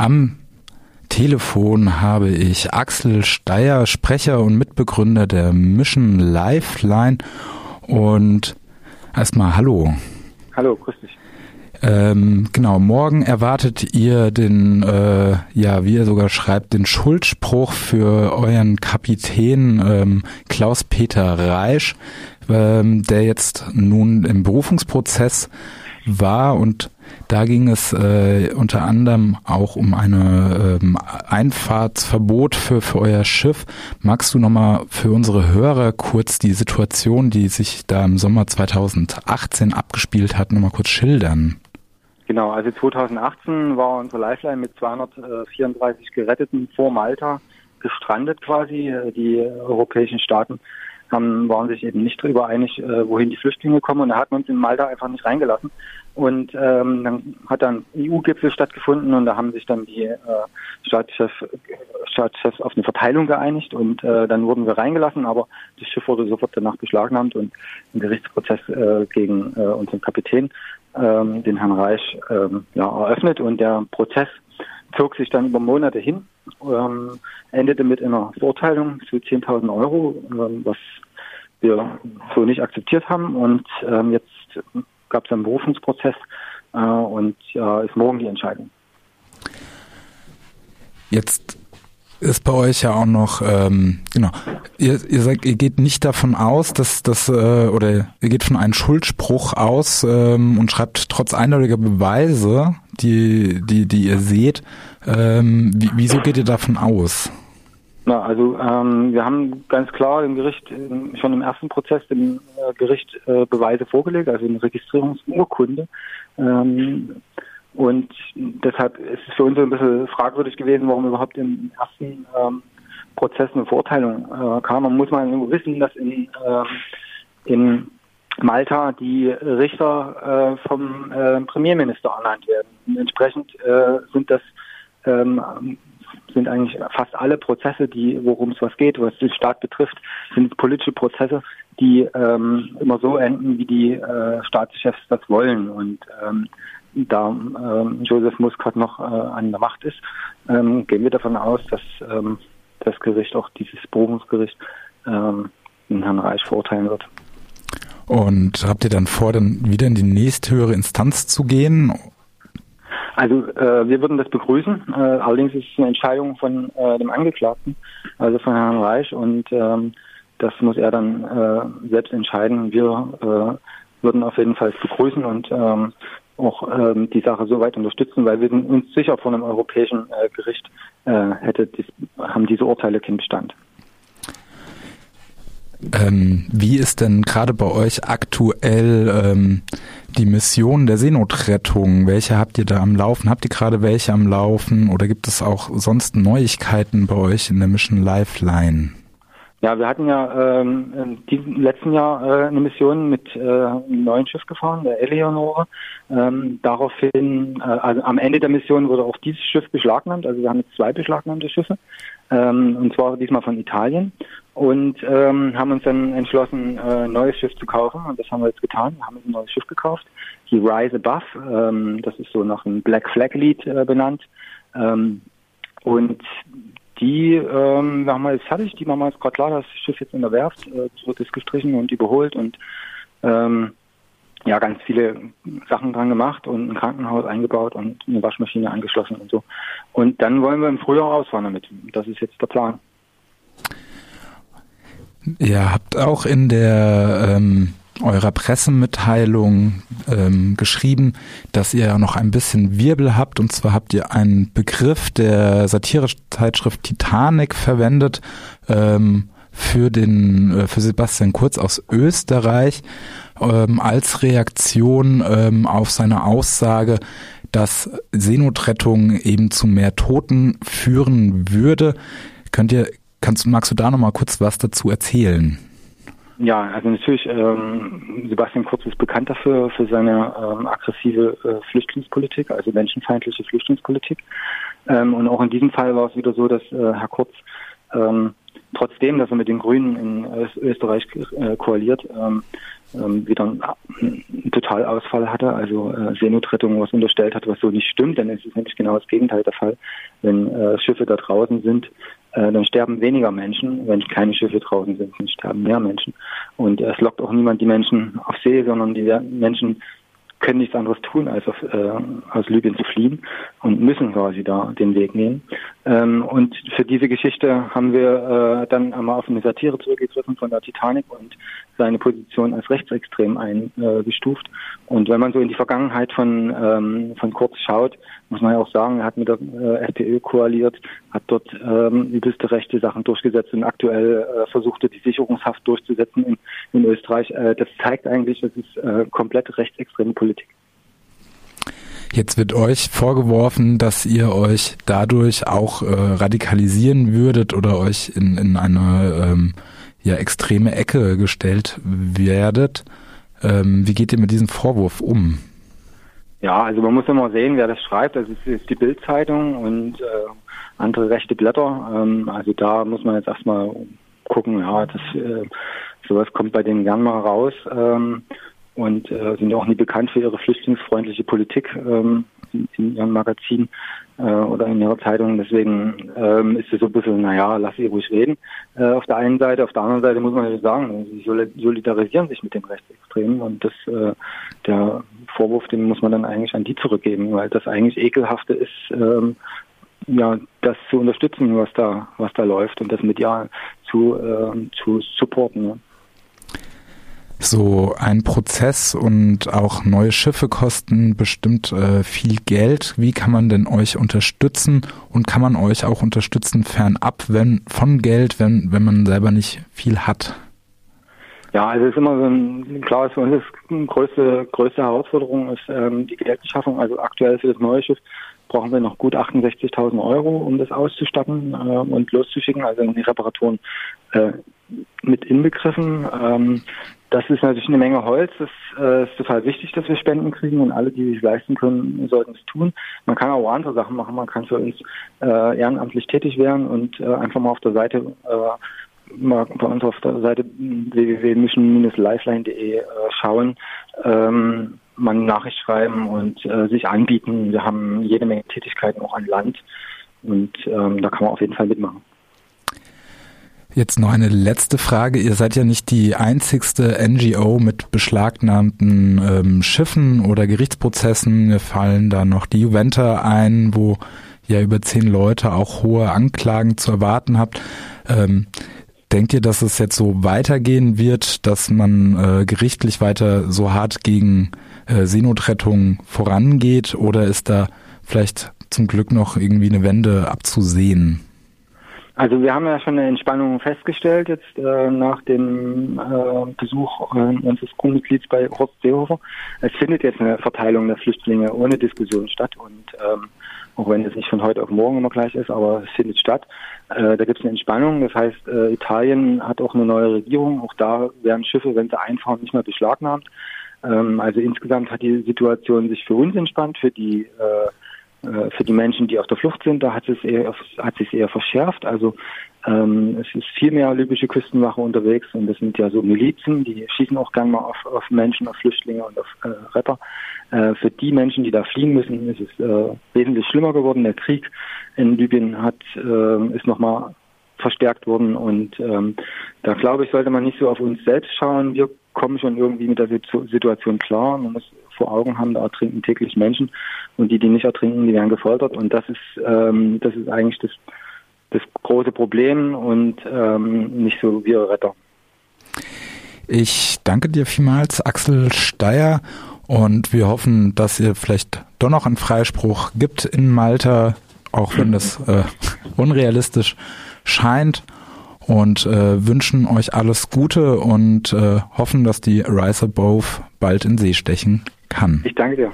Am Telefon habe ich Axel Steyer, Sprecher und Mitbegründer der Mission Lifeline. Und erstmal Hallo. Hallo, grüß dich. Ähm, genau, morgen erwartet ihr den, äh, ja, wie ihr sogar schreibt, den Schuldspruch für euren Kapitän ähm, Klaus-Peter Reisch, ähm, der jetzt nun im Berufungsprozess war und da ging es äh, unter anderem auch um eine ähm, Einfahrtsverbot für, für euer Schiff. Magst du nochmal für unsere Hörer kurz die Situation, die sich da im Sommer 2018 abgespielt hat, nochmal kurz schildern? Genau, also 2018 war unsere Lifeline mit 234 Geretteten vor Malta gestrandet quasi. Die europäischen Staaten haben, waren sich eben nicht darüber einig, äh, wohin die Flüchtlinge kommen. Und da hat man uns in Malta einfach nicht reingelassen. Und ähm, dann hat dann EU-Gipfel stattgefunden und da haben sich dann die äh, Staatschefs, Staatschefs auf eine Verteilung geeinigt und äh, dann wurden wir reingelassen, aber das Schiff wurde sofort danach beschlagnahmt und ein Gerichtsprozess äh, gegen äh, unseren Kapitän, ähm, den Herrn Reich, ähm, ja, eröffnet und der Prozess zog sich dann über Monate hin, ähm, endete mit einer Verurteilung zu 10.000 Euro, ähm, was wir so nicht akzeptiert haben und ähm, jetzt gab es einen Berufungsprozess äh, und ja, ist morgen die Entscheidung. Jetzt ist bei euch ja auch noch, ähm, genau, ihr, ihr, sagt, ihr geht nicht davon aus, dass das, äh, oder ihr geht von einem Schuldspruch aus ähm, und schreibt trotz eindeutiger Beweise, die, die, die ihr seht, ähm, wie, wieso geht ihr davon aus? Na, also ähm, wir haben ganz klar im Gericht schon im ersten Prozess dem äh, Gericht äh, Beweise vorgelegt, also eine Registrierungsurkunde. Ähm, und deshalb ist es für uns ein bisschen fragwürdig gewesen, warum überhaupt im ersten ähm, Prozess eine Verurteilung äh, kam. Man muss mal wissen, dass in, äh, in Malta die Richter äh, vom äh, Premierminister ernannt werden. Entsprechend äh, sind das ähm, sind eigentlich fast alle Prozesse, die, worum es was geht, was den Staat betrifft, sind politische Prozesse, die ähm, immer so enden, wie die äh, Staatschefs das wollen. Und ähm, da ähm, Joseph Muscat noch äh, an der Macht ist, ähm, gehen wir davon aus, dass ähm, das Gericht, auch dieses Berufungsgericht, ähm, den Herrn Reich verurteilen wird. Und habt ihr dann vor, dann wieder in die nächsthöhere Instanz zu gehen also äh, wir würden das begrüßen. Äh, allerdings ist es eine Entscheidung von äh, dem Angeklagten, also von Herrn Reich, und ähm, das muss er dann äh, selbst entscheiden. Wir äh, würden auf jeden Fall begrüßen und ähm, auch ähm, die Sache so weit unterstützen, weil wir uns sicher von einem europäischen äh, Gericht äh, hätte dies, haben diese Urteile keinen Bestand. Ähm, wie ist denn gerade bei euch aktuell ähm, die Mission der Seenotrettung? Welche habt ihr da am Laufen? Habt ihr gerade welche am Laufen oder gibt es auch sonst Neuigkeiten bei euch in der Mission Lifeline? Ja, wir hatten ja ähm, diesem letzten Jahr äh, eine Mission mit äh, einem neuen Schiff gefahren, der Eleonore. Ähm, daraufhin, äh, also am Ende der Mission wurde auch dieses Schiff beschlagnahmt. Also wir haben jetzt zwei beschlagnahmte Schiffe, ähm, und zwar diesmal von Italien. Und ähm, haben uns dann entschlossen, äh, ein neues Schiff zu kaufen. Und das haben wir jetzt getan. Wir haben ein neues Schiff gekauft, die Rise Above. Ähm, das ist so nach einem Black Flag Lied äh, benannt. Ähm, und die ähm, haben wir jetzt fertig, die machen wir jetzt gerade klar, das Schiff jetzt in der Werft, äh, wird es gestrichen und überholt und ähm, ja, ganz viele Sachen dran gemacht und ein Krankenhaus eingebaut und eine Waschmaschine angeschlossen und so. Und dann wollen wir im Frühjahr rausfahren damit. Das ist jetzt der Plan. Ihr habt auch in der ähm, eurer Pressemitteilung ähm, geschrieben, dass ihr ja noch ein bisschen Wirbel habt. Und zwar habt ihr einen Begriff der Satirezeitschrift Titanic verwendet ähm, für den äh, für Sebastian Kurz aus Österreich ähm, als Reaktion ähm, auf seine Aussage, dass Seenotrettung eben zu mehr Toten führen würde. Könnt ihr, kannst, magst du da noch mal kurz was dazu erzählen? Ja, also natürlich, ähm, Sebastian Kurz ist bekannt dafür, für seine ähm, aggressive äh, Flüchtlingspolitik, also menschenfeindliche Flüchtlingspolitik. Ähm, und auch in diesem Fall war es wieder so, dass äh, Herr Kurz ähm, trotzdem, dass er mit den Grünen in Österreich äh, koaliert, ähm, ähm, wieder einen, Totalausfall hatte, also äh, Seenotrettung was unterstellt hat, was so nicht stimmt, denn es ist nämlich genau das Gegenteil der Fall. Wenn äh, Schiffe da draußen sind, äh, dann sterben weniger Menschen. Wenn keine Schiffe draußen sind, dann sterben mehr Menschen. Und es lockt auch niemand die Menschen auf See, sondern die Menschen können nichts anderes tun, als auf, äh, aus Libyen zu fliehen und müssen quasi da den Weg gehen. Ähm, und für diese Geschichte haben wir äh, dann einmal auf eine Satire zurückgegriffen von der Titanic und seine Position als rechtsextrem eingestuft. Äh, und wenn man so in die Vergangenheit von, ähm, von Kurz schaut, muss man ja auch sagen, er hat mit der äh, FPÖ koaliert, hat dort ähm, übelste rechte Sachen durchgesetzt und aktuell äh, versuchte die Sicherungshaft durchzusetzen in, in Österreich. Äh, das zeigt eigentlich, das ist äh, komplett rechtsextreme Politik. Jetzt wird euch vorgeworfen, dass ihr euch dadurch auch äh, radikalisieren würdet oder euch in, in eine ähm, ja, extreme Ecke gestellt werdet. Ähm, wie geht ihr mit diesem Vorwurf um? Ja, also man muss immer sehen, wer das schreibt. Das ist, ist die Bildzeitung und äh, andere rechte Blätter. Ähm, also da muss man jetzt erstmal gucken, ja, das äh, sowas kommt bei denen gern mal raus. Ähm, und äh, sind auch nie bekannt für ihre flüchtlingsfreundliche Politik ähm, in, in, ihrem Magazin äh, oder in ihrer Zeitung. Deswegen ähm, ist es so ein bisschen, naja, lass sie ruhig reden. Äh, auf der einen Seite, auf der anderen Seite muss man ja sagen, sie solidarisieren sich mit den Rechtsextremen und das äh, der Vorwurf, den muss man dann eigentlich an die zurückgeben, weil das eigentlich ekelhafte ist, ähm, ja, das zu unterstützen, was da, was da läuft und das medial zu, äh, zu supporten. Ja. So ein Prozess und auch neue Schiffe kosten bestimmt äh, viel Geld. Wie kann man denn euch unterstützen und kann man euch auch unterstützen fernab wenn, von Geld, wenn, wenn man selber nicht viel hat? Ja, also es ist immer so ein, klar, für uns die größte, größte Herausforderung ist ähm, die Geldbeschaffung. Also aktuell für das neue Schiff brauchen wir noch gut 68.000 Euro, um das auszustatten äh, und loszuschicken, also die Reparaturen äh, inbegriffen. Ähm, das ist natürlich eine Menge Holz. Das äh, ist total wichtig, dass wir Spenden kriegen und alle, die sich leisten können, sollten es tun. Man kann auch andere Sachen machen. Man kann für uns äh, ehrenamtlich tätig werden und äh, einfach mal auf der Seite äh, mal bei uns auf der Seite www.mission-lifeline.de äh, schauen, ähm, mal eine Nachricht schreiben und äh, sich anbieten. Wir haben jede Menge Tätigkeiten auch an Land und ähm, da kann man auf jeden Fall mitmachen. Jetzt noch eine letzte Frage. Ihr seid ja nicht die einzigste NGO mit beschlagnahmten ähm, Schiffen oder Gerichtsprozessen. Mir fallen da noch die Juventa ein, wo ja über zehn Leute auch hohe Anklagen zu erwarten habt. Ähm, denkt ihr, dass es jetzt so weitergehen wird, dass man äh, gerichtlich weiter so hart gegen äh, Seenotrettung vorangeht oder ist da vielleicht zum Glück noch irgendwie eine Wende abzusehen? Also wir haben ja schon eine Entspannung festgestellt jetzt äh, nach dem äh, Besuch äh, unseres Crewmitglieds bei Horst Seehofer. Es findet jetzt eine Verteilung der Flüchtlinge ohne Diskussion statt und ähm, auch wenn es nicht von heute auf morgen immer gleich ist, aber es findet statt. Äh, da gibt es eine Entspannung. Das heißt, äh, Italien hat auch eine neue Regierung. Auch da werden Schiffe, wenn sie einfahren, nicht mehr beschlagnahmt. Ähm, also insgesamt hat die Situation sich für uns entspannt, für die äh, für die Menschen, die auf der Flucht sind, da hat es eher, hat sich eher verschärft. Also ähm, es ist viel mehr libysche Küstenwache unterwegs und das sind ja so Milizen, die schießen auch gerne mal auf, auf Menschen, auf Flüchtlinge und auf äh, Retter. Äh, für die Menschen, die da fliehen müssen, ist es äh, wesentlich schlimmer geworden. Der Krieg in Libyen hat äh, ist nochmal verstärkt worden und ähm, da glaube ich, sollte man nicht so auf uns selbst schauen. Wir kommen schon irgendwie mit der Situation klar. Man muss vor Augen haben, da ertrinken täglich Menschen. Und die, die nicht ertrinken, die werden gefoltert. Und das ist, ähm, das ist eigentlich das, das große Problem und ähm, nicht so wir Retter. Ich danke dir vielmals, Axel Steyer, und wir hoffen, dass ihr vielleicht doch noch einen Freispruch gibt in Malta, auch wenn das äh, unrealistisch scheint und äh, wünschen euch alles Gute und äh, hoffen, dass die Rise Above bald in See stechen kann. Ich danke dir.